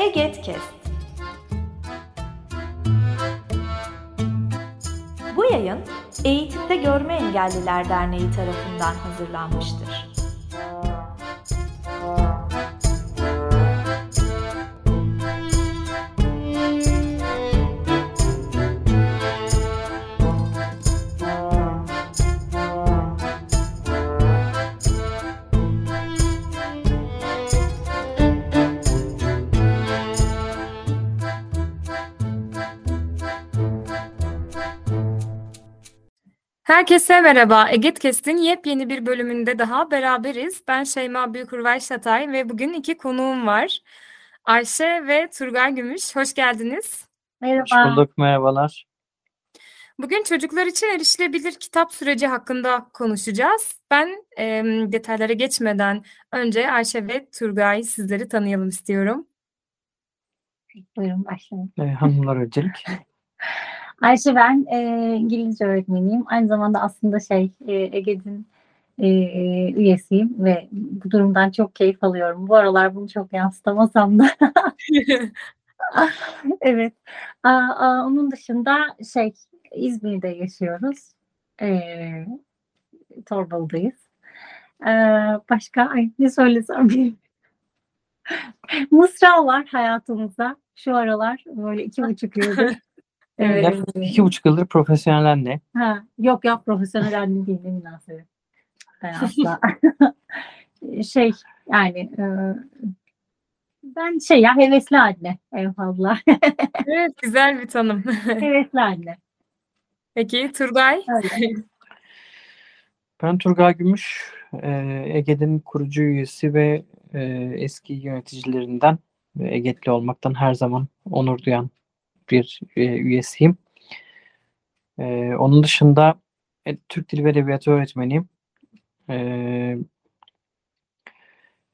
Egetkest. Bu yayın Eğitimde Görme Engelliler Derneği tarafından hazırlanmıştır. Herkese merhaba. Egetkest'in yepyeni bir bölümünde daha beraberiz. Ben Şeyma Büyükurvay Şatay ve bugün iki konuğum var. Ayşe ve Turgay Gümüş. Hoş geldiniz. Merhaba. Hoş bulduk, merhabalar. Bugün çocuklar için erişilebilir kitap süreci hakkında konuşacağız. Ben e, detaylara geçmeden önce Ayşe ve Turgay sizleri tanıyalım istiyorum. Buyurun başlayın. Ee, hanımlar öncelik. Ayşe ben e, İngilizce öğretmeniyim. Aynı zamanda aslında şey e, Ege'nin e, e, üyesiyim ve bu durumdan çok keyif alıyorum. Bu aralar bunu çok yansıtamasam da. evet. Aa, aa, onun dışında şey İzmir'de yaşıyoruz. E, Torbalı'dayız. E, başka ay, ne söylesem bilmiyorum. Mısra var hayatımızda. Şu aralar böyle iki buçuk yıldır. Evet. Yaklaşık iki buçuk yıldır profesyonel anne. Ha, yok yok profesyonel anne değil ne münasebet. Ben asla. şey yani e, ben şey ya hevesli anne en fazla. evet, güzel bir tanım. hevesli anne. Peki Turgay? Öyle. Ben Turgay Gümüş, e, Ege'nin kurucu üyesi ve e, eski yöneticilerinden ve Egetli olmaktan her zaman onur duyan bir e, üyesiyim. E, onun dışında e, Türk Dili ve Edebiyatı öğretmeniyim. E,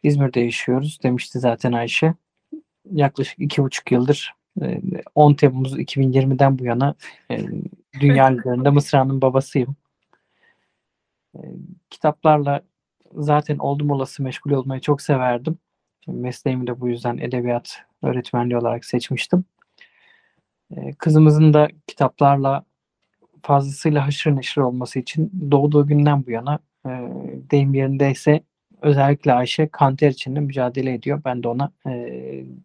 İzmir'de yaşıyoruz demişti zaten Ayşe. Yaklaşık iki buçuk yıldır e, 10 Temmuz 2020'den bu yana e, dünya liderinde Mısra'nın babasıyım. E, kitaplarla zaten oldum olası meşgul olmayı çok severdim. Mesleğimi de bu yüzden edebiyat öğretmenliği olarak seçmiştim. E, kızımızın da kitaplarla fazlasıyla haşır neşir olması için doğduğu günden bu yana e, deyim yerindeyse özellikle Ayşe kanter için de mücadele ediyor. Ben de ona e,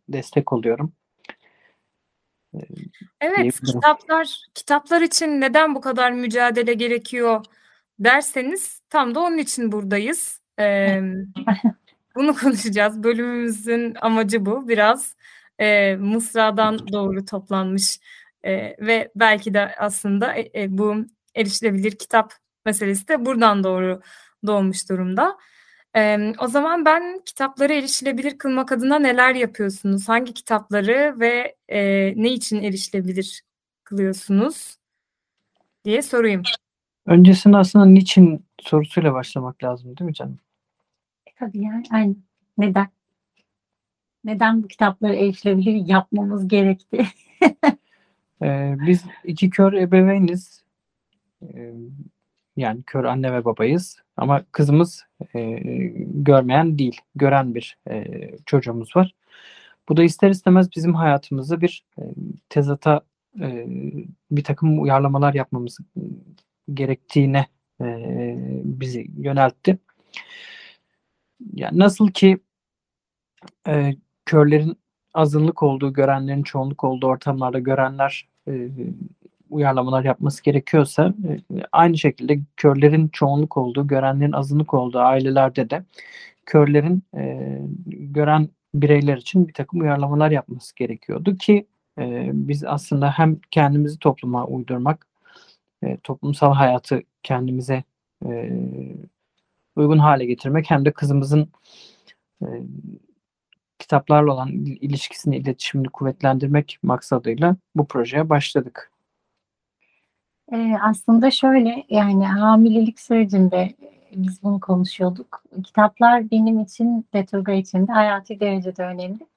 destek oluyorum. Evet, diyebilirim. kitaplar kitaplar için neden bu kadar mücadele gerekiyor derseniz tam da onun için buradayız. Ee, bunu konuşacağız. Bölümümüzün amacı bu. Biraz e, Mısra'dan doğru toplanmış e, ve belki de aslında e, e, bu erişilebilir kitap meselesi de buradan doğru doğmuş durumda. E, o zaman ben kitapları erişilebilir kılmak adına neler yapıyorsunuz? Hangi kitapları ve e, ne için erişilebilir kılıyorsunuz diye sorayım. Öncesinde aslında niçin sorusuyla başlamak lazım değil mi canım? Tabii yani aynı. Neden? Neden bu kitapları erişilebilir yapmamız gerekti? Ee, biz iki kör ebeveyniz. Ee, yani kör anne ve babayız. Ama kızımız e, görmeyen değil, gören bir e, çocuğumuz var. Bu da ister istemez bizim hayatımızda bir e, tezata e, bir takım uyarlamalar yapmamız gerektiğine e, bizi yöneltti. Yani nasıl ki e, körlerin azınlık olduğu, görenlerin çoğunluk olduğu ortamlarda görenler e, uyarlamalar yapması gerekiyorsa e, aynı şekilde körlerin çoğunluk olduğu, görenlerin azınlık olduğu ailelerde de körlerin e, gören bireyler için bir takım uyarlamalar yapması gerekiyordu ki e, biz aslında hem kendimizi topluma uydurmak, e, toplumsal hayatı kendimize e, uygun hale getirmek hem de kızımızın e, kitaplarla olan il- ilişkisini, iletişimini kuvvetlendirmek maksadıyla bu projeye başladık. Ee, aslında şöyle yani hamilelik sürecinde biz bunu konuşuyorduk. Kitaplar benim için ve Turgay için de hayati derecede önemli.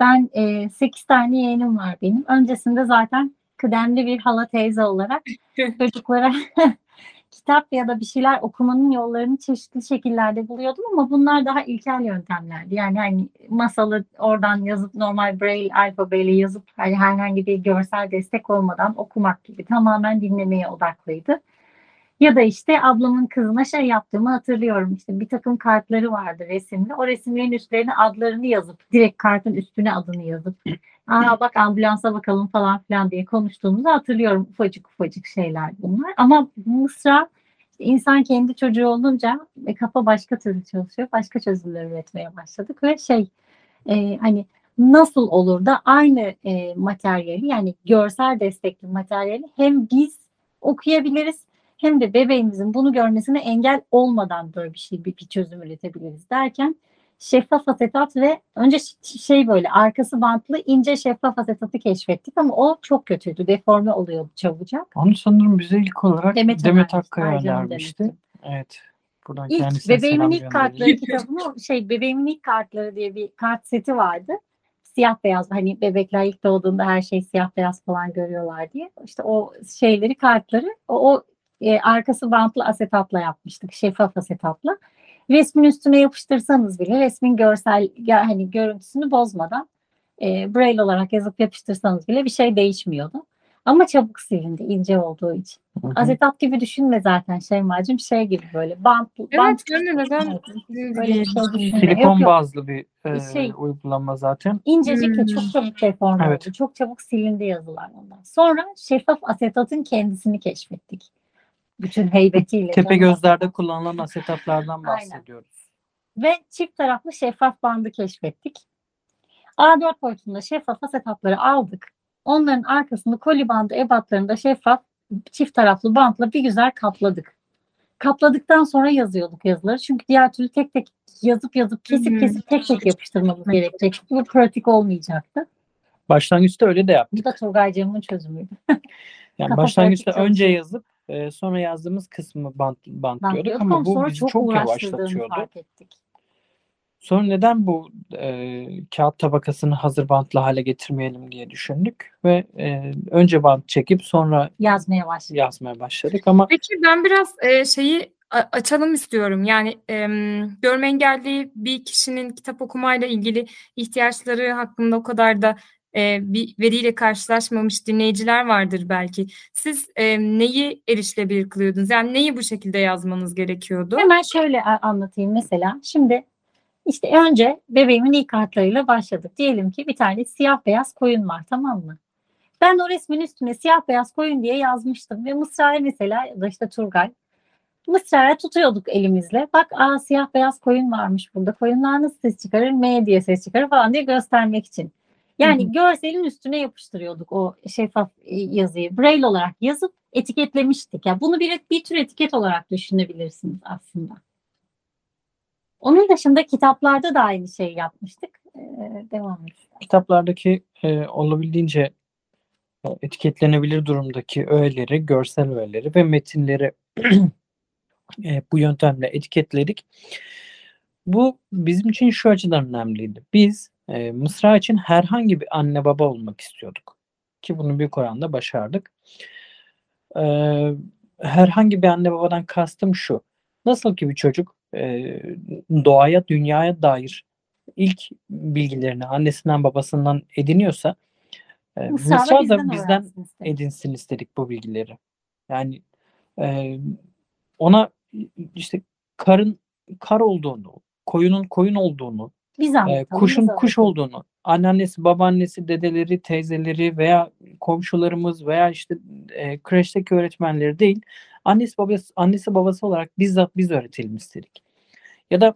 Ben e, 8 tane yeğenim var benim. Öncesinde zaten kıdemli bir hala teyze olarak çocuklara kitap ya da bir şeyler okumanın yollarını çeşitli şekillerde buluyordum ama bunlar daha ilkel yöntemlerdi. Yani hani masalı oradan yazıp normal braille alfabeyle yazıp hani herhangi bir görsel destek olmadan okumak gibi tamamen dinlemeye odaklıydı. Ya da işte ablamın kızına şey yaptığımı hatırlıyorum. İşte bir takım kartları vardı resimli. O resimlerin üstlerine adlarını yazıp direkt kartın üstüne adını yazıp Aa bak ambulansa bakalım falan filan diye konuştuğumuzu hatırlıyorum. Ufacık ufacık şeyler bunlar. Ama Mısra insan kendi çocuğu olunca ve kafa başka türlü çalışıyor. Başka çözümler üretmeye başladık ve şey e, hani nasıl olur da aynı e, materyali yani görsel destekli materyali hem biz okuyabiliriz hem de bebeğimizin bunu görmesine engel olmadan böyle bir şey bir, bir çözüm üretebiliriz derken şeffaf asetat ve önce şey böyle arkası bantlı ince şeffaf asetatı keşfettik ama o çok kötüydü. Deforme oluyordu çabucak. Onu sanırım bize ilk olarak Demet Demet, Akkaya. Demet'i. Evet. Buradan İlk bebeğimin ilk kartları kitabını şey bebeğimin ilk kartları diye bir kart seti vardı. Siyah beyaz hani bebekler ilk doğduğunda her şey siyah beyaz falan görüyorlar diye. İşte o şeyleri kartları o, o e, arkası bantlı asetatla yapmıştık. Şeffaf asetatla. Resmin üstüne yapıştırsanız bile resmin görsel hani görüntüsünü bozmadan e, braille olarak yazıp yapıştırsanız bile bir şey değişmiyordu. Ama çabuk silindi ince olduğu için. Hı hı. Asetat gibi düşünme zaten Şeyma'cığım şey gibi böyle bant, Evet bant ben de neden Evet. Böyle bir şey. Silikon Yok, bazlı bir e, Şey- uygulama zaten. İncecik ve Hmm. çok çabuk deforme Evet. oldu. Çok çabuk silindi yazılar ondan. Sonra şeffaf asetatın kendisini keşfettik. Bütün heybetiyle. Tepe gözlerde kullanılan asetatlardan Aynen. bahsediyoruz. Ve çift taraflı şeffaf bandı keşfettik. A4 boyutunda şeffaf asetatları aldık. Onların arkasını koli bandı ebatlarında şeffaf çift taraflı bantla bir güzel kapladık. Kapladıktan sonra yazıyorduk yazıları. Çünkü diğer türlü tek tek yazıp yazıp kesip kesip tek tek yapıştırmamız gerekecekti. Bu pratik olmayacaktı. Başlangıçta öyle de yaptık. Bu da Turgay Cem'in çözümüydü. Yani başlangıçta önce yazıp e, sonra yazdığımız kısmı bant, bantlıyorduk ama bu sonra bizi çok, uğraştırdığını yavaşlatıyordu. fark ettik. Sonra neden bu e, kağıt tabakasını hazır bantlı hale getirmeyelim diye düşündük ve e, önce bant çekip sonra Yazmaya başladık. yazmaya başladık ama Peki ben biraz e, şeyi açalım istiyorum. Yani em, görme engelli bir kişinin kitap okumayla ilgili ihtiyaçları hakkında o kadar da e, bir veriyle karşılaşmamış dinleyiciler vardır belki. Siz e, neyi erişilebilir kılıyordunuz? Yani neyi bu şekilde yazmanız gerekiyordu? Hemen şöyle anlatayım mesela. Şimdi işte önce bebeğimin ilk kartlarıyla başladık. Diyelim ki bir tane siyah beyaz koyun var tamam mı? Ben o resmin üstüne siyah beyaz koyun diye yazmıştım ve Mısra'ya mesela da işte Turgay Mısra'ya tutuyorduk elimizle. Bak aa siyah beyaz koyun varmış burada. Koyunlar nasıl ses çıkarır? M diye ses çıkarır falan diye göstermek için. Yani Hı hı. görselin üstüne yapıştırıyorduk o şeffaf e, yazıyı. Braille olarak yazıp etiketlemiştik. Yani bunu bir, bir tür etiket olarak düşünebilirsiniz aslında. Onun dışında kitaplarda da aynı şeyi yapmıştık. Ee, devam edelim. kitaplardaki e, olabildiğince e, etiketlenebilir durumdaki öğeleri, görsel öğeleri ve metinleri e, bu yöntemle etiketledik. Bu bizim için şu açıdan önemliydi. Biz e, Mısra için herhangi bir anne baba olmak istiyorduk. Ki bunu büyük oranda başardık. E, herhangi bir anne babadan kastım şu. Nasıl ki bir çocuk e, doğaya, dünyaya dair ilk bilgilerini annesinden babasından ediniyorsa e, Mısra da bizden edinsin istedik bu bilgileri. Yani e, ona işte karın kar olduğunu, koyunun koyun olduğunu, Biz e, anlatalım. kuşun biz kuş olduğunu, anneannesi, babaannesi, dedeleri, teyzeleri veya komşularımız veya işte e, kreşteki öğretmenleri değil, annesi babası annesi babası olarak bizzat biz öğretelim istedik. Ya da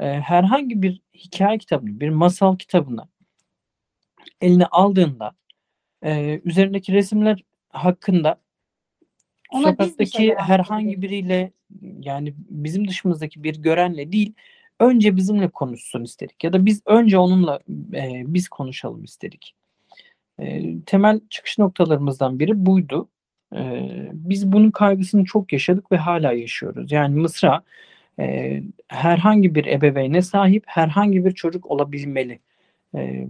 e, herhangi bir hikaye kitabını, bir masal kitabını eline aldığında e, üzerindeki resimler hakkında Ona bir sokaktaki şeyler herhangi biriyle yani bizim dışımızdaki bir görenle değil önce bizimle konuşsun istedik ya da biz önce onunla e, biz konuşalım istedik. E, temel çıkış noktalarımızdan biri buydu. E, biz bunun kaygısını çok yaşadık ve hala yaşıyoruz. Yani Mısra e, herhangi bir ebeveyne sahip herhangi bir çocuk olabilmeli. E,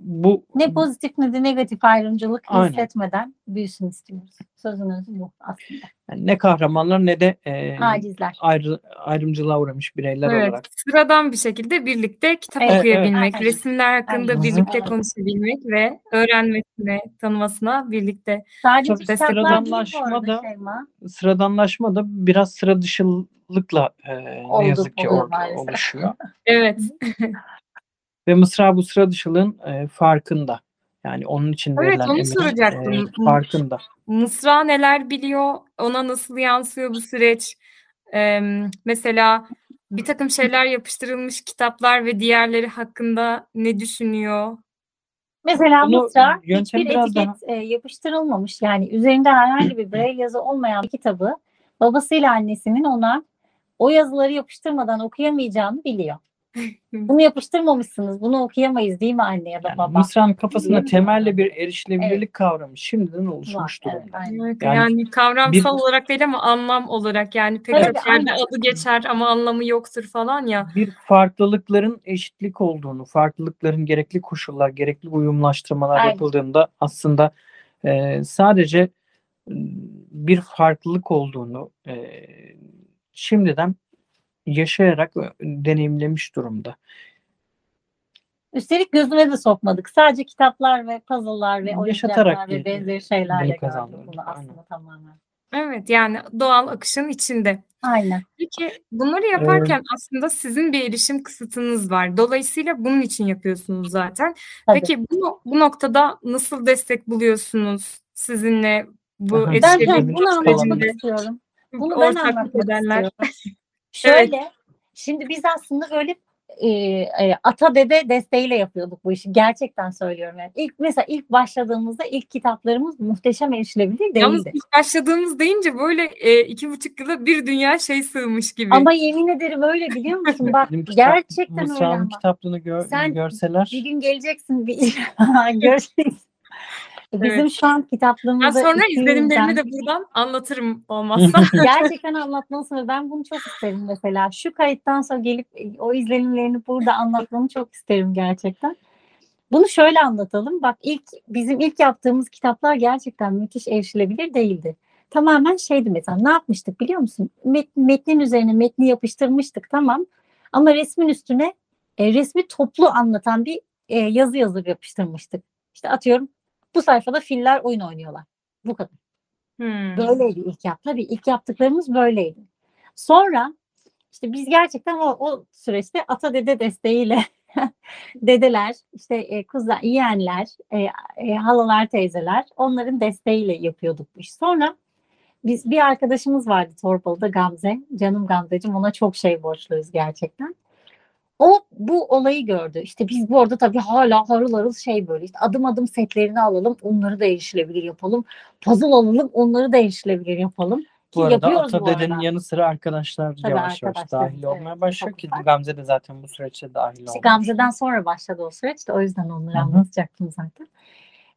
bu Ne pozitif ne de negatif ayrımcılık Aynen. hissetmeden büyüsün istiyoruz. Sözün özü bu aslında. yani ne kahramanlar ne de e, Acizler. ayrı, ayrımcılığa uğramış bireyler Evet, olarak. sıradan bir şekilde birlikte kitap Evet, okuyabilmek, evet. resimler hakkında Aynen. birlikte Evet. konuşabilmek ve öğrenmesine, tanımasına birlikte. Sadece Tabii sıradanlaşma da- Şeyma. Sıradanlaşma da biraz sıra dışılıkla e, ne yazık ki orada maalesef. oluşuyor. Evet, Ve Mısra bu sıra dışılığın e, farkında. Yani onun için Evet, verilen onu soracaktım. e, farkında. Mısra neler biliyor, ona nasıl yansıyor bu süreç? Ee, mesela bir takım şeyler yapıştırılmış kitaplar ve diğerleri hakkında ne düşünüyor? Mesela Bunu Mısra hiçbir etiket e, yapıştırılmamış. Yani üzerinde herhangi bir braille yazı olmayan bir kitabı babasıyla annesinin ona o yazıları yapıştırmadan okuyamayacağını biliyor. Bunu yapıştırmamışsınız. Bunu okuyamayız değil mi anne ya da Yani baba? Mısra'nın kafasında temelde bir erişilebilirlik Evet. kavramı şimdiden oluşmuş Var, durumda. Evet, Yani yani, kavramsal bir- olarak değil ama anlam olarak yani pek Evet, çok yerde adı geçer ama anlamı yoktur falan ya. Bir farklılıkların eşitlik olduğunu, farklılıkların gerekli koşullar, gerekli uyumlaştırmalar Aynen. yapıldığında aslında e, sadece e, bir farklılık olduğunu e, şimdiden yaşayarak deneyimlemiş durumda. Üstelik gözüne de sokmadık. Sadece kitaplar ve puzzle'lar ve Yaşatarak oyuncaklar ve benzeri şeylerle bunu kazandırdık, bunu aynen. aslında tamamen. Evet yani doğal akışın içinde. Aynen. Peki bunları yaparken aslında sizin bir erişim kısıtınız var. Dolayısıyla bunun için yapıyorsunuz zaten. Tabii. Peki bu, bu noktada nasıl destek buluyorsunuz sizinle bu Aha. Ben bunu anlatmak istiyorum. Bunu ben anlatmak edenler? istiyorum. Şöyle, şimdi biz aslında böyle e, e, ata dede desteğiyle yapıyorduk bu işi. Gerçekten söylüyorum yani. İlk mesela ilk başladığımızda ilk kitaplarımız muhteşem erişilebilir Yalnız değildi. ilk başladığımız deyince böyle e, iki buçuk yıla bir dünya şey sığmış gibi. Ama yemin ederim öyle biliyor musun? Bak kitap- gerçekten öyle Mısra'nın ama. kitaplığını gör- Sen görseler Bir gün geleceksin bir göreceksin. Bizim Evet. şu an ben kitaplığımızda sonra 200'den izlenimlerimi de buradan anlatırım olmazsa. gerçekten anlatmalısın ve ben bunu çok isterim mesela. Şu kayıttan sonra gelip o izlenimlerini burada anlatmanı çok isterim gerçekten. Bunu şöyle anlatalım. Bak ilk bizim ilk yaptığımız kitaplar gerçekten müthiş erişilebilir değildi. Tamamen şeydi mesela ne yapmıştık biliyor musun? Met, metnin üzerine metni yapıştırmıştık tamam. Ama resmin üstüne e, resmi toplu anlatan bir e, yazı yazıp yapıştırmıştık. İşte atıyorum bu sayfada filler oyun oynuyorlar. Bu kadar. Hmm. Böyleydi ilk yap. Tabii ilk yaptıklarımız böyleydi. Sonra işte biz gerçekten o, o süreçte ata dede desteğiyle dedeler, işte e, kuzen, yeğenler, e, e, halalar, teyzeler onların desteğiyle yapıyorduk bu işi. Sonra biz bir arkadaşımız vardı Torbalı'da Gamze. Canım Gamze'cim ona çok şey borçluyuz gerçekten. O bu olayı gördü. İşte biz bu arada tabii hala harıl harıl şey böyle işte adım adım setlerini alalım onları da erişilebilir yapalım. Puzzle alalım onları da erişilebilir yapalım. Ki bu arada Ata dedenin yanı sıra arkadaşlar Tabii yavaş yavaş dahil olmaya evet, başlıyor ufak ki ufak. Gamze de zaten bu süreçte dahil İşte oldu. Gamze'den sonra başladı o süreç de o yüzden onları Hı hı. anlatacaktım zaten.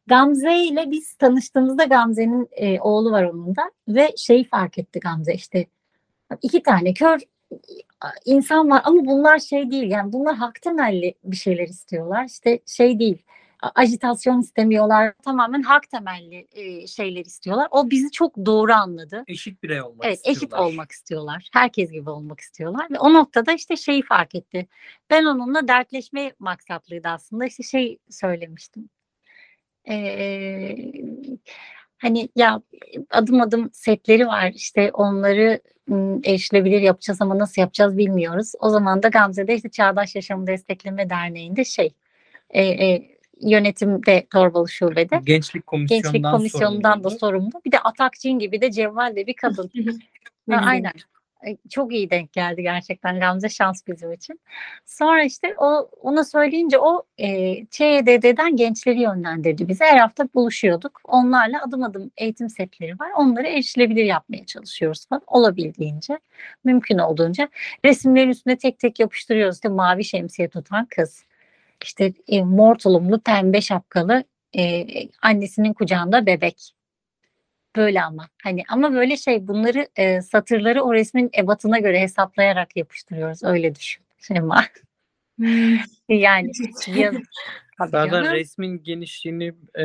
Gamze ile biz tanıştığımızda Gamze'nin e, oğlu var onun da ve şeyi fark etti Gamze işte iki tane kör insan var ama bunlar şey değil yani bunlar hak temelli bir şeyler istiyorlar işte şey değil ajitasyon istemiyorlar tamamen hak temelli e, şeyler istiyorlar o bizi çok doğru anladı. Eşit birey olmak Evet eşit istiyorlar. olmak istiyorlar. Herkes gibi olmak istiyorlar. Ve o noktada işte şeyi fark etti. Ben onunla dertleşme maksatlıydı aslında. İşte şey söylemiştim. Ee, hani ya adım adım setleri var. İşte onları erişilebilir yapacağız ama nasıl yapacağız bilmiyoruz. O zaman da Gamze'de işte Çağdaş Yaşamı Destekleme Derneği'nde şey e, e, yönetimde Torbalı Şube'de. Gençlik komisyonundan, Gençlik komisyonundan da sorumluydu. sorumlu. Bir de Atakçin gibi de cevval de bir kadın. Ha, aynen. Çok iyi denk geldi gerçekten Gamze şans bizim için. Sonra işte o ona söyleyince o e, ÇEDD'den gençleri yönlendirdi bize. Her hafta buluşuyorduk. Onlarla adım adım eğitim setleri var. Onları erişilebilir yapmaya çalışıyoruz falan. Olabildiğince, mümkün olduğunca. Resimlerin üstüne tek tek yapıştırıyoruz. İşte mavi şemsiye tutan kız. İşte e, mor tulumlu pembe şapkalı e, annesinin kucağında bebek böyle ama hani ama böyle şey bunları e, satırları o resmin ebatına göre hesaplayarak yapıştırıyoruz öyle düşün Şema. Hmm. Yani yaz, Zaten resmin genişliğini e,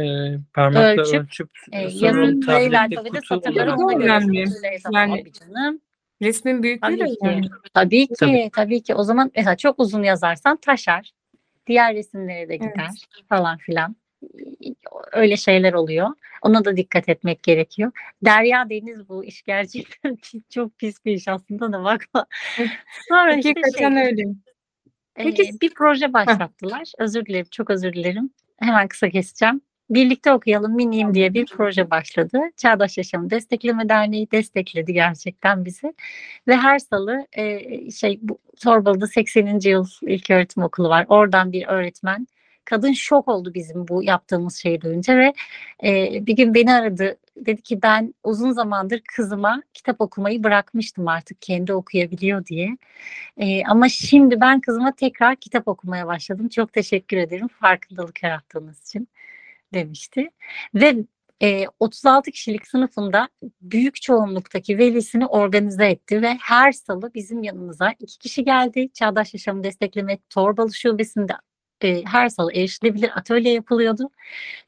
parmakla Ölçüp, ölçüp, E, yazın tablette kutu satırları ona Çok göre önemli. Yani- canım. Resmin büyüklüğü de Tabii ki. önemli. Tabii ki, Tabii. tabii ki. O zaman mesela çok uzun yazarsan taşar. Diğer resimlere de Evet. gider falan filan. Öyle şeyler oluyor. Ona da dikkat etmek gerekiyor. Derya Deniz bu iş gerçekten çok pis bir iş aslında da bakma. Sonra işte Hakikaten şey, öyle. e, Peki- bir proje başlattılar. Özür dilerim, çok özür dilerim. Hemen kısa keseceğim. Birlikte okuyalım miniyim diye bir proje başladı. Çağdaş Yaşamı Destekleme Derneği destekledi gerçekten bizi. Ve her salı e, şey bu Torbalı'da 80. yıl İlköğretim Okulu var. Oradan bir öğretmen kadın şok oldu bizim bu yaptığımız şeyi duyunca ve e, bir gün beni aradı. Dedi ki ben uzun zamandır kızıma kitap okumayı bırakmıştım artık kendi okuyabiliyor diye. E, ama şimdi ben kızıma tekrar kitap okumaya başladım. Çok teşekkür ederim farkındalık yarattığınız için demişti. Ve e, 36 kişilik sınıfında büyük çoğunluktaki velisini organize etti ve her salı bizim yanımıza iki kişi geldi. Çağdaş Yaşamı Destekleme Torbalı Şubesi'nde e, her salı erişilebilir atölye yapılıyordu.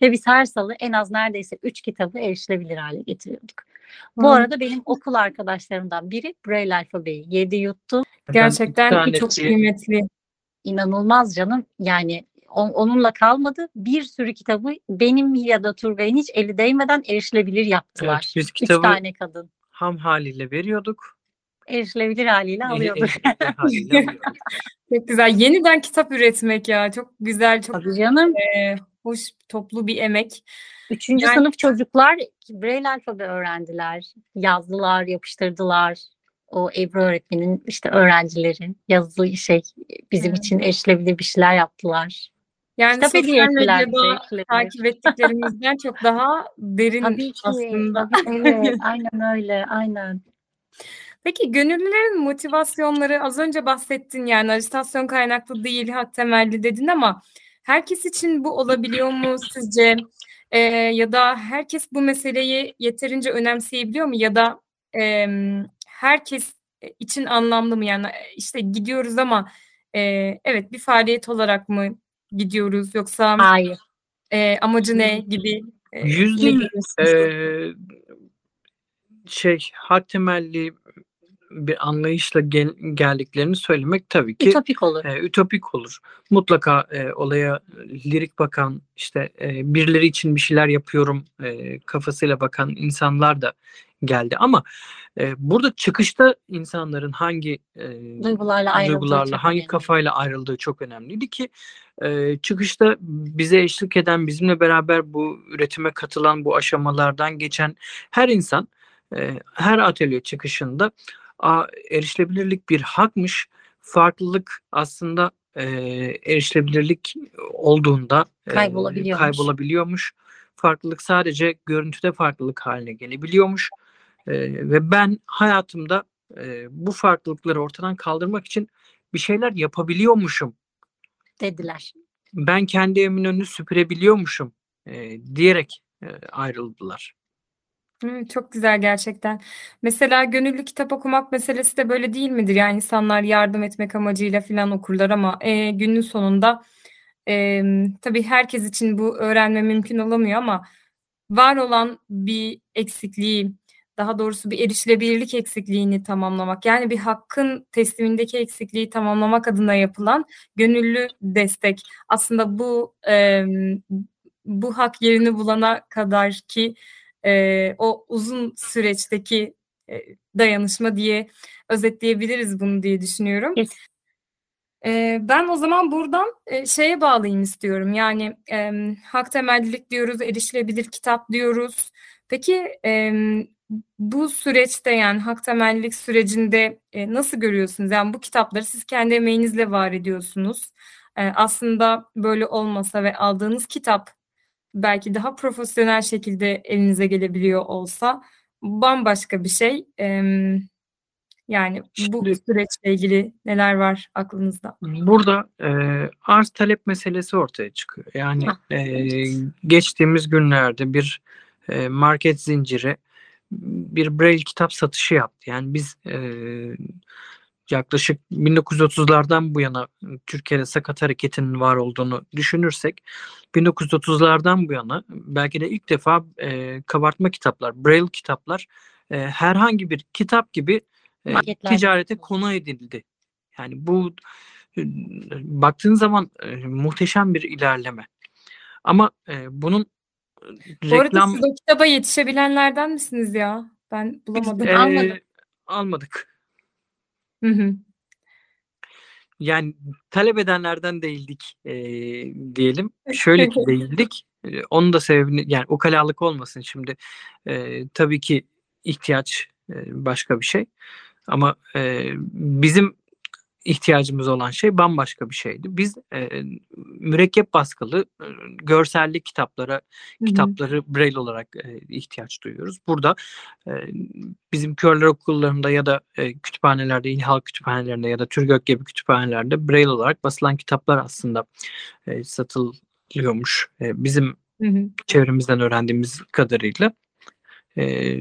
Ve biz her salı en az neredeyse 3 kitabı erişilebilir hale getiriyorduk. Bu Harika. arada benim okul arkadaşlarımdan biri Braille alfabeyi yedi yuttu. Gerçekten ki çok kıymetli. İnanılmaz canım. Yani on- onunla kalmadı. Bir sürü kitabı benim ya da Turgay'ın hiç eli değmeden erişilebilir yaptılar. Evet, biz Üç kitabı tane kadın ham haliyle veriyorduk. Erişilebilir haliyle alıyorduk. Çok güzel. Yeniden kitap üretmek ya. Çok güzel, çok Tabii canım. e, hoş, toplu bir emek. Üçüncü Yani- sınıf çocuklar Braille alfabe öğrendiler. Yazdılar, yapıştırdılar. O Ebru öğretmenin işte öğrencileri yazılı şey bizim Evet. için erişilebilir bir şeyler yaptılar. Yani Kitap sosyal medyada takip ettiklerimizden çok daha derin Tabii ki. aslında. Tabii, evet, aynen öyle. Aynen. Peki gönüllülerin motivasyonları az önce bahsettin yani ajitasyon kaynaklı değil hak temelli dedin ama herkes için bu olabiliyor mu sizce? Ee, ya da herkes bu meseleyi yeterince önemseyebiliyor mu ya da em, herkes için anlamlı mı yani işte gidiyoruz ama e, evet bir faaliyet olarak mı gidiyoruz yoksa Hayır. e, amacı ne gibi? e, Yüzde şey hak temelli bir anlayışla gel- geldiklerini söylemek tabii ki Ütopik olur. e, ütopik olur. Mutlaka e, olaya lirik bakan işte e, birileri için bir şeyler yapıyorum e, kafasıyla bakan insanlar da geldi ama e, burada çıkışta insanların hangi e, Duygularla ayrıldığı duygularla hangi önemli. kafayla ayrıldığı çok önemliydi ki e, çıkışta bize eşlik eden bizimle beraber bu üretime katılan bu aşamalardan geçen her insan e, her atölye çıkışında erişilebilirlik bir hakmış farklılık aslında e, erişilebilirlik olduğunda e, Kaybolabiliyormuş. kaybolabiliyormuş farklılık sadece görüntüde farklılık haline gelebiliyormuş E, ve ben hayatımda e, bu farklılıkları ortadan kaldırmak için bir şeyler yapabiliyormuşum. dediler. Ben kendi evimin önünü süpürebiliyormuşum e, diyerek e, ayrıldılar. Çok güzel gerçekten. Mesela gönüllü kitap okumak meselesi de böyle değil midir? Yani insanlar yardım etmek amacıyla falan okurlar ama e, günün sonunda e, tabii herkes için bu öğrenme mümkün olamıyor ama var olan bir eksikliği, daha doğrusu bir erişilebilirlik eksikliğini tamamlamak, yani bir hakkın teslimindeki eksikliği tamamlamak adına yapılan gönüllü destek. Aslında bu e, bu hak yerini bulana kadar ki e, o uzun süreçteki e, dayanışma diye özetleyebiliriz bunu diye düşünüyorum. E, ben o zaman buradan e, şeye bağlayayım istiyorum. Yani e, hak temellilik diyoruz, erişilebilir kitap diyoruz. Peki e, bu süreçte yani hak temellilik sürecinde e, nasıl görüyorsunuz? Yani bu kitapları siz kendi emeğinizle var ediyorsunuz. E, aslında böyle olmasa ve aldığınız kitap belki daha profesyonel şekilde elinize gelebiliyor olsa bambaşka bir şey. Yani bu Şimdi- süreçle ilgili neler var aklınızda? Burada e, arz talep meselesi ortaya çıkıyor. Yani Ah, e, geçtiğimiz günlerde bir e, market zinciri bir braille kitap satışı yaptı. Yani biz e, yaklaşık 1930'lardan bu yana Türkiye'de sakat hareketinin var olduğunu düşünürsek 1930'lardan bu yana belki de ilk defa e, kabartma kitaplar, braille kitaplar e, herhangi bir kitap gibi e, ticarete konu edildi. Yani bu e, baktığın zaman e, muhteşem bir ilerleme. Ama e, bunun Bu arada reklam siz o kitaba yetişebilenlerden misiniz ya? Ben bulamadım. e, Almadık. almadık. Hı hı. Yani talep edenlerden değildik e, diyelim. Şöyle ki değildik. E, onun da sebebini yani ukalalık olmasın şimdi. E, tabii ki ihtiyaç e, başka bir şey. Ama e, bizim ihtiyacımız olan şey bambaşka bir şeydi. Biz e, mürekkep baskılı e, görselli kitaplara Hı hı. kitapları braille olarak e, ihtiyaç duyuyoruz. Burada e, bizim körler okullarında ya da e, kütüphanelerde, il halk kütüphanelerinde ya da Türgök gibi kütüphanelerde braille olarak basılan kitaplar aslında e, satılıyormuş. E, bizim Hı hı. çevremizden öğrendiğimiz kadarıyla. E,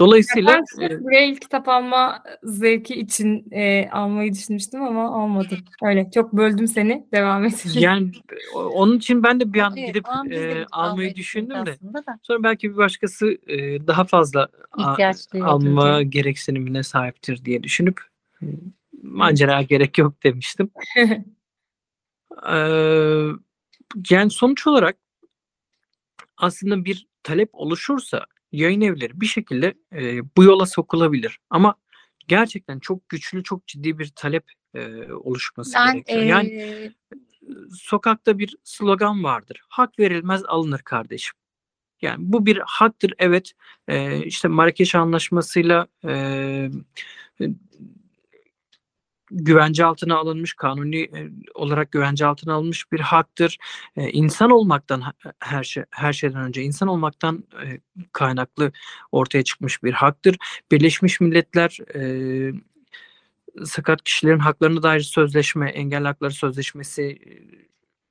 dolayısıyla sırf e, Braille kitap alma zevki için e, almayı düşünmüştüm ama almadım. Öyle çok böldüm seni. Devam et. yani onun için ben de bir an gidip e, almayı düşündüm de da. sonra belki bir başkası e, daha fazla a- alma diye. gereksinimine sahiptir diye düşünüp e, macera gerek yok demiştim. Eee, yani sonuç olarak aslında bir talep oluşursa yayın evleri bir şekilde e, bu yola sokulabilir. Ama gerçekten çok güçlü, çok ciddi bir talep e, oluşması Ben gerekiyor. Yani eee, sokakta bir slogan vardır. Hak verilmez alınır kardeşim. Yani bu bir haktır. Evet e, işte Marrakeş Anlaşması'yla e, e, güvence altına alınmış, kanuni e, olarak güvence altına alınmış bir haktır. E, insan olmaktan her şey her şeyden önce insan olmaktan e, kaynaklı ortaya çıkmış bir haktır. Birleşmiş Milletler e, sakat kişilerin haklarına dair sözleşme, engel hakları sözleşmesi e,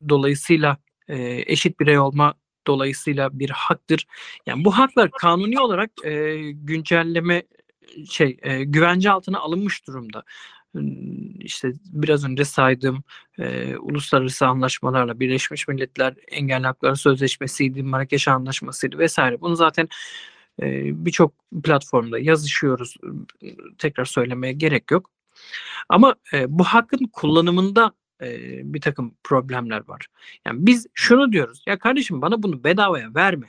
dolayısıyla e, eşit birey olma dolayısıyla bir haktır. Yani bu haklar kanuni olarak e, güncelleme şey e, güvence altına alınmış durumda. İşte biraz önce saydığım e, uluslararası anlaşmalarla Birleşmiş Milletler Engel Hakları Sözleşmesi'ydi, Marrakeş Anlaşması'ydı vesaire. Bunu zaten e, birçok platformda yazışıyoruz. Tekrar söylemeye gerek yok. Ama e, bu hakkın kullanımında e, bir takım problemler var. Yani biz şunu diyoruz. Ya kardeşim bana bunu bedavaya verme.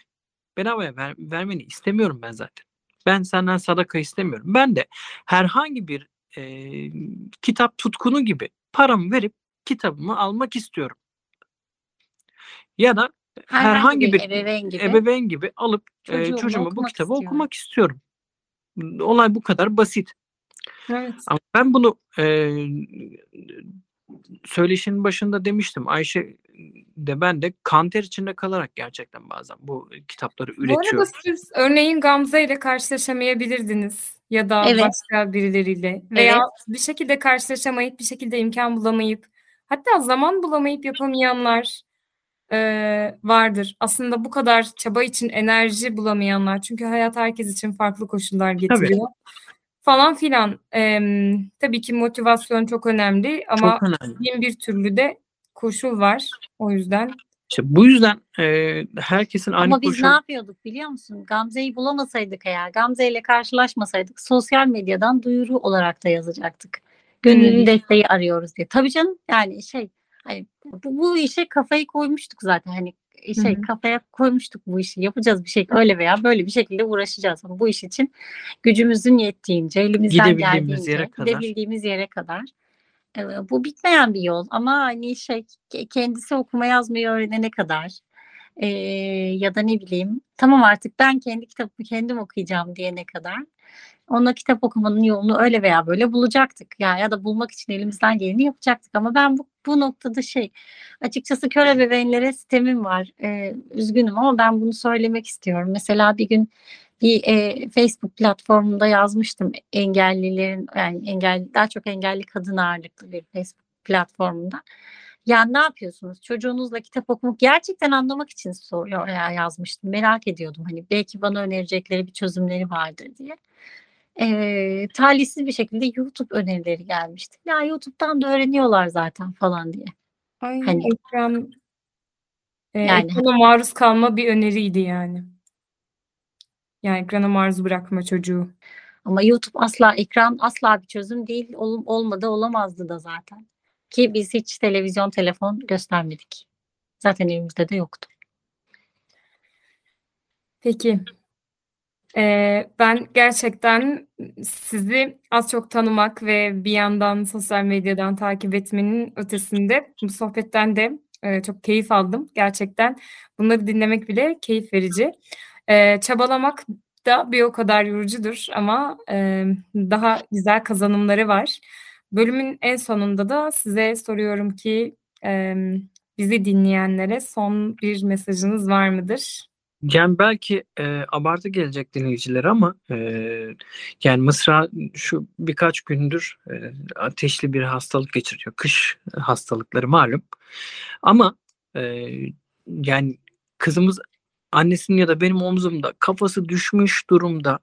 Bedavaya ver- vermeni istemiyorum ben zaten. Ben senden sadaka istemiyorum. Ben de herhangi bir e, kitap tutkunu gibi paramı verip kitabımı almak istiyorum. Ya da herhangi bir ebeveyn gibi ebeveyn gibi alıp e, çocuğuma bu kitabı istiyorum. okumak istiyorum. Olay bu kadar basit. evet. Ama ben bunu e, söyleşinin başında demiştim. Ayşe de ben de kanter içinde kalarak gerçekten bazen bu kitapları Bu arada üretiyorum. siz örneğin Gamze ile karşılaşamayabilirdiniz ya da Evet. başka birileriyle veya bir şekilde karşılaşamayıp bir şekilde imkan bulamayıp hatta zaman bulamayıp yapamayanlar eee, vardır. Aslında bu kadar çaba için enerji bulamayanlar çünkü hayat herkes için farklı koşullar getiriyor. Falan filan. Em, tabii ki motivasyon çok önemli ama Çok önemli. bin bir türlü de koşul var. O yüzden İşte bu yüzden e, herkesin aynı Ama biz koşul ne yapıyorduk biliyor musun? Gamze'yi bulamasaydık eğer, Gamze ile karşılaşmasaydık sosyal medyadan duyuru olarak da yazacaktık. Gönüllü Hmm. desteği arıyoruz diye. Tabii canım yani şey hani bu, bu işe kafayı koymuştuk zaten hani şey Hı hı. kafaya koymuştuk bu işi yapacağız bir şey öyle veya böyle bir şekilde uğraşacağız ama bu iş için gücümüzün yettiğince elimizden Gidebildiğimiz geldiğince yere kadar. gidebildiğimiz yere kadar e, bu bitmeyen bir yol ama hani şey ke- kendisi okuma yazmayı öğrenene kadar e, ya da ne bileyim tamam artık ben kendi kitabımı kendim okuyacağım diyene kadar ona kitap okumanın yolunu öyle veya böyle bulacaktık. Ya ya da bulmak için elimizden geleni yapacaktık ama ben bu, bu noktada şey açıkçası kör ebeveynlere sitemim var. E, üzgünüm ama ben bunu söylemek istiyorum. Mesela bir gün bir e, Facebook platformunda yazmıştım engellilerin yani engelli daha çok engelli kadın ağırlıklı bir Facebook platformunda. Ya ne yapıyorsunuz? Çocuğunuzla kitap okumak gerçekten anlamak için soruyor ya yazmıştım. Merak ediyordum hani belki bana önerecekleri bir çözümleri vardır diye. Eee, talihsiz bir şekilde YouTube önerileri gelmişti. Ya YouTube'dan da öğreniyorlar zaten falan diye. Ay, Hani ekran eee, Yani ekrana maruz kalma bir öneriydi yani. Yani ekrana maruz bırakma çocuğu. Ama YouTube asla ekran asla bir çözüm değil. Ol, olmadı olamazdı da zaten. Ki biz hiç televizyon, telefon göstermedik. Zaten evimizde de yoktu. Peki. Eee, ben gerçekten sizi az çok tanımak ve bir yandan sosyal medyadan takip etmenin ötesinde bu sohbetten de eee, çok keyif aldım. Gerçekten bunları dinlemek bile keyif verici. Eee, çabalamak da bir o kadar yorucudur ama eee, daha güzel kazanımları var. Bölümün en sonunda da size soruyorum ki eee, bizi dinleyenlere son bir mesajınız var mıdır? Yani belki e, abartı gelecek dinleyicilere ama e, yani Mısra şu birkaç gündür e, ateşli bir hastalık geçiriyor. Kış hastalıkları malum. Ama e, yani kızımız annesinin ya da benim omzumda kafası düşmüş durumda.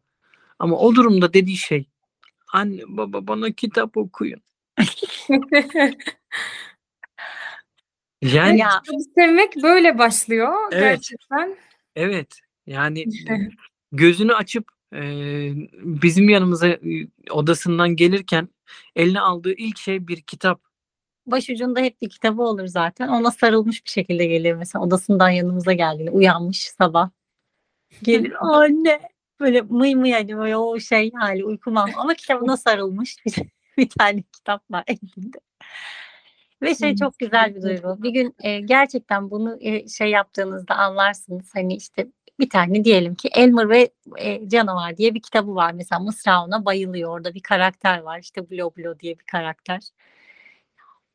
Ama o durumda dediği şey anne baba bana kitap okuyun. Yani Ya sevmek böyle başlıyor Evet. gerçekten. Evet. Yani gözünü açıp e, bizim yanımıza odasından gelirken eline aldığı ilk şey bir kitap. Başucunda hep bir kitabı olur zaten. Ona sarılmış bir şekilde gelir mesela odasından yanımıza geldiğinde uyanmış sabah. Gelir anne böyle mıy mıy hani böyle o şey hali uykumam ama kitabına sarılmış bir, bir tane kitap var elinde. Ve şey Hı. çok güzel bir duygu. Bir gün e, gerçekten bunu e, şey yaptığınızda anlarsınız. Hani işte bir tane diyelim ki Elmer ve e, Canavar diye bir kitabı var. Mesela Mısra ona bayılıyor. Orada bir karakter var. İşte Blo Blo diye bir karakter.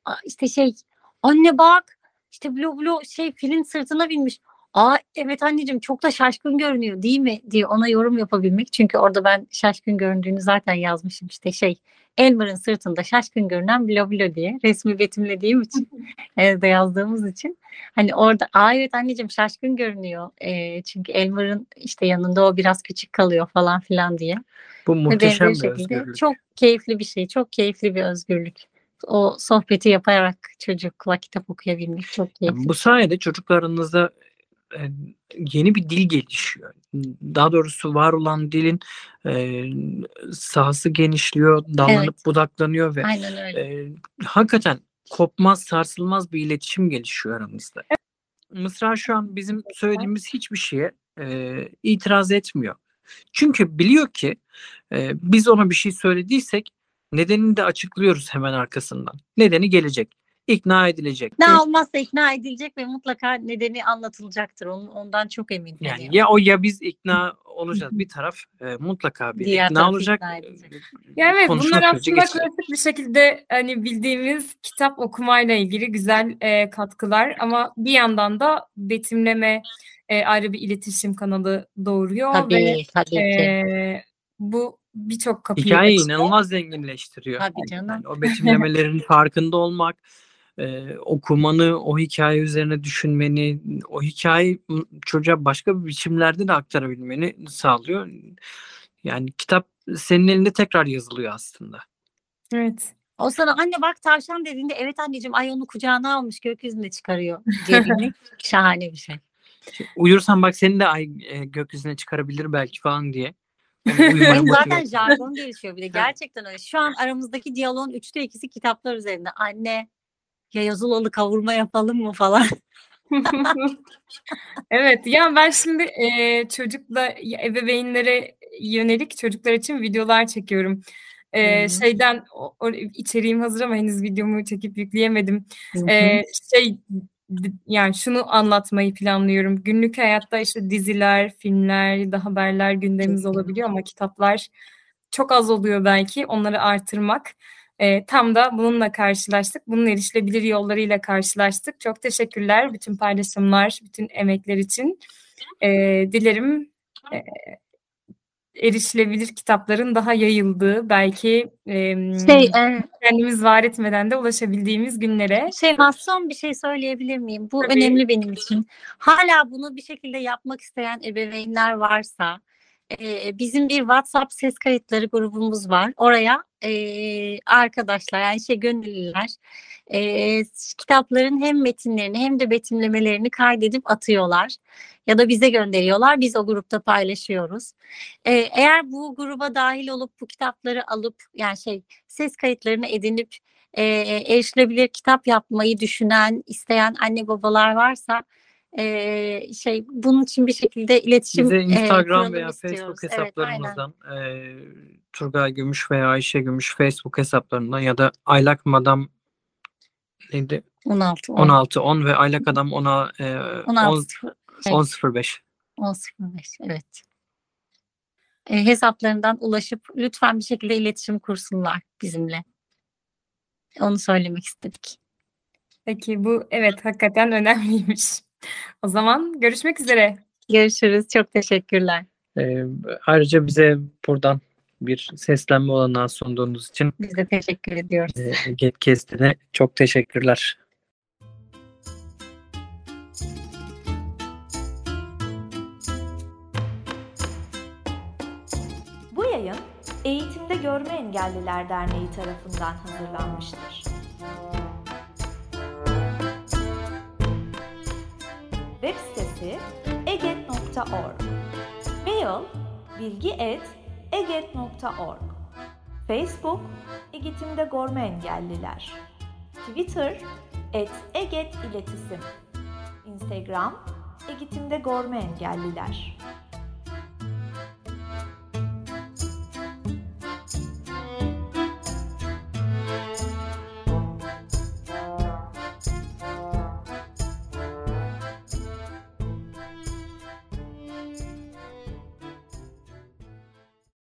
Aa, işte şey anne bak işte Blo Blo şey filin sırtına binmiş. Aa evet anneciğim çok da şaşkın görünüyor değil mi diye ona yorum yapabilmek. Çünkü orada ben şaşkın göründüğünü zaten yazmışım işte şey Elmer'ın sırtında şaşkın görünen Blo Blo diye resmi betimlediğim için evde yazdığımız için hani orada aa evet anneciğim şaşkın görünüyor Ee, çünkü Elmer'ın işte yanında o biraz küçük kalıyor falan filan diye. Bu muhteşem bir özgürlük. çok keyifli bir şey, çok keyifli bir özgürlük. O sohbeti yaparak çocukla kitap okuyabilmek çok Yani keyifli. bu sayede çocuklarınızda e, yeni bir dil gelişiyor. Daha doğrusu var olan dilin e, sahası genişliyor, dallanıp Evet. budaklanıyor ve e, hakikaten kopmaz, sarsılmaz bir iletişim gelişiyor aramızda. Mısra şu an bizim söylediğimiz hiçbir şeye e, itiraz etmiyor. Çünkü biliyor ki e, biz ona bir şey söylediysek nedenini de açıklıyoruz hemen arkasından. Nedeni gelecek. ikna edilecek. Ne olmazsa ikna edilecek ve mutlaka nedeni anlatılacaktır. Onun, ondan çok eminim. Yani ya o ya biz ikna olacağız. Bir taraf e, mutlaka bir Diğer ikna olacak. ikna edecek. Ya evet bunlar aslında klasik bir şekilde hani bildiğimiz kitap okumayla ilgili güzel e, katkılar ama bir yandan da betimleme e, ayrı bir iletişim kanalı doğuruyor ve Tabii tabii ki. e, bu birçok kapıyı Hikayeyi açıyor. inanılmaz zenginleştiriyor. Tabii canım. Yani o betimlemelerin farkında olmak, e, okumanı, o hikaye üzerine düşünmeni, o hikayeyi çocuğa başka bir biçimlerde de aktarabilmeni sağlıyor. Yani kitap senin elinde tekrar yazılıyor aslında. Evet. O sana anne bak tavşan dediğinde evet anneciğim ay onu kucağına almış gökyüzünde çıkarıyor diyebilmek şahane bir şey. Uyursan bak seni de ay e, gökyüzüne çıkarabilir belki falan diye. Motive zaten jargon gelişiyor bir de gerçekten öyle. Şu an aramızdaki diyaloğun üçte ikisi kitaplar üzerinde. Anne ya yazılı kavurma yapalım mı falan. Evet ya ben şimdi e, çocukla ebeveynlere yönelik çocuklar için videolar çekiyorum. E, Hı. şeyden o, o- içeriğim hazır ama henüz videomu çekip yükleyemedim. Hı hı. E, şey yani şunu anlatmayı planlıyorum. Günlük hayatta işte diziler, filmler, da haberler gündemimiz olabiliyor ama kitaplar çok az oluyor belki. Onları artırmak. E, tam da bununla karşılaştık. Bunun erişilebilir yollarıyla karşılaştık. Çok teşekkürler bütün paylaşımlar, bütün emekler için. E, dilerim e, erişilebilir kitapların daha yayıldığı, belki e, Şey, e, kendimiz var etmeden de ulaşabildiğimiz günlere. şey son bir şey söyleyebilir miyim? Bu Tabii. önemli benim için. Hala bunu bir şekilde yapmak isteyen ebeveynler varsa e, bizim bir WhatsApp ses kayıtları grubumuz var. Oraya e, arkadaşlar yani şey gönüllüler e, kitapların hem metinlerini hem de betimlemelerini kaydedip atıyorlar ya da bize gönderiyorlar. Biz o grupta paylaşıyoruz. E, eğer bu gruba dahil olup bu kitapları alıp yani şey ses kayıtlarını edinip e, erişilebilir kitap yapmayı düşünen, isteyen anne babalar varsa e, şey bunun için bir şekilde iletişim Bize e, Instagram kuralım veya istiyoruz. Facebook Evet, hesaplarımızdan e, Turgay Gümüş veya Ayşe Gümüş Facebook hesaplarından ya da Aylak Madam neydi? 16 16 10 ve Aylak Adam 10'a e, 16 şey, 10 05. 10.05 evet. E, hesaplarından ulaşıp lütfen bir şekilde iletişim kursunlar bizimle. Onu söylemek istedik. Peki bu evet hakikaten önemliymiş. O zaman görüşmek üzere. Görüşürüz. Çok teşekkürler. E, ayrıca bize buradan bir seslenme olanağı sunduğunuz için Biz de teşekkür ediyoruz. e, Getkest'ine çok teşekkürler. Bu yayın Eğitimde Görme Engelliler Derneği tarafından hazırlanmıştır. Sitesi eget.org Mail bilgi.eget.org Facebook Eğitimde Görme Engelliler. Twitter et Eget İletisim. Instagram Eğitimde Görme Engelliler